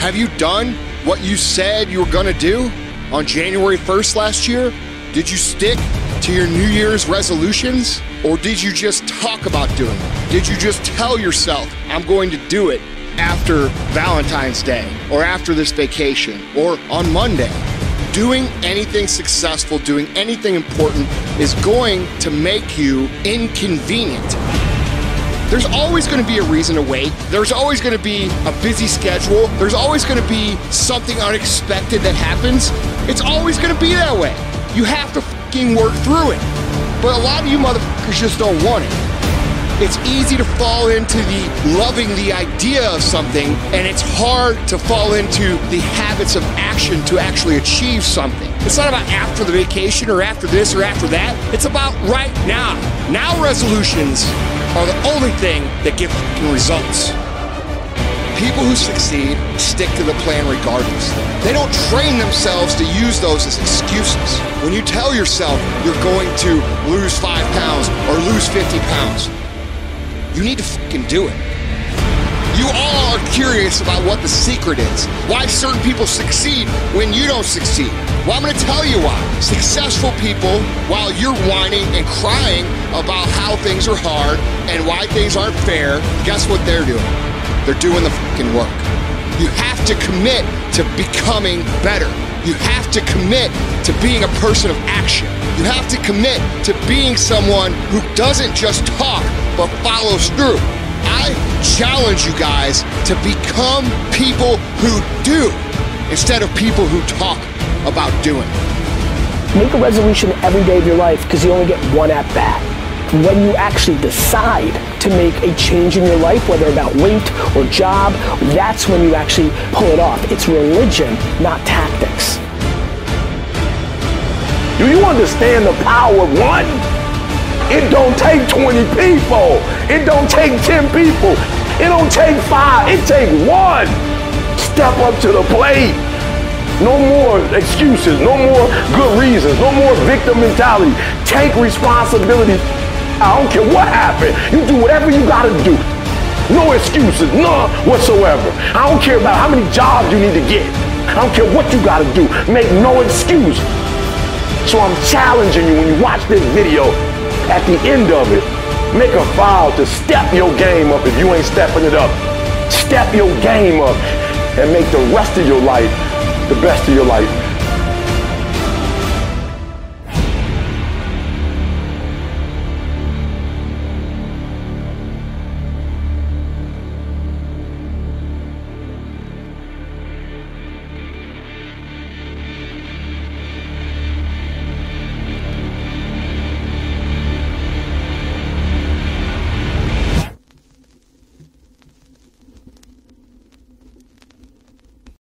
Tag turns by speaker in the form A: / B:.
A: Have you done what you said you were going to do on January 1st last year? Did you stick to your New Year's resolutions? Or did you just talk about doing it? Did you just tell yourself, I'm going to do it after Valentine's Day or after this vacation or on Monday? Doing anything successful, doing anything important is going to make you inconvenient. There's always going to be a reason to wait. There's always going to be a busy schedule. There's always going to be something unexpected that happens. It's always going to be that way. You have to fucking work through it. But a lot of you motherfuckers just don't want it. It's easy to fall into the loving the idea of something, and it's hard to fall into the habits of action to actually achieve something. It's not about after the vacation or after this or after that. It's about right now. Now resolutions are the only thing that give results. People who succeed stick to the plan regardless. They don't train themselves to use those as excuses. When you tell yourself you're going to lose five pounds or lose 50 pounds, you need to fucking do it. You all are curious about what the secret is. Why certain people succeed when you don't succeed. Well, I'm going to tell you why. Successful people, while you're whining and crying about how things are hard and why things aren't fair, guess what they're doing? They're doing the fucking work. You have to commit to becoming better. You have to commit to being a person of action. You have to commit to being someone who doesn't just talk but follows through. I challenge you guys to become people who do instead of people who talk about doing.
B: Make a resolution every day of your life because you only get one at bat when you actually decide to make a change in your life, whether about weight or job, that's when you actually pull it off. It's religion, not tactics.
C: Do you understand the power of one? It don't take 20 people. It don't take 10 people. It don't take five. It take one. Step up to the plate. No more excuses. No more good reasons. No more victim mentality. Take responsibility I don't care what happened. You do whatever you gotta do. No excuses, none whatsoever. I don't care about how many jobs you need to get. I don't care what you gotta do. Make no excuse. So I'm challenging you when you watch this video, at the end of it, make a vow to step your game up if you ain't stepping it up. Step your game up and make the rest of your life the best of your life.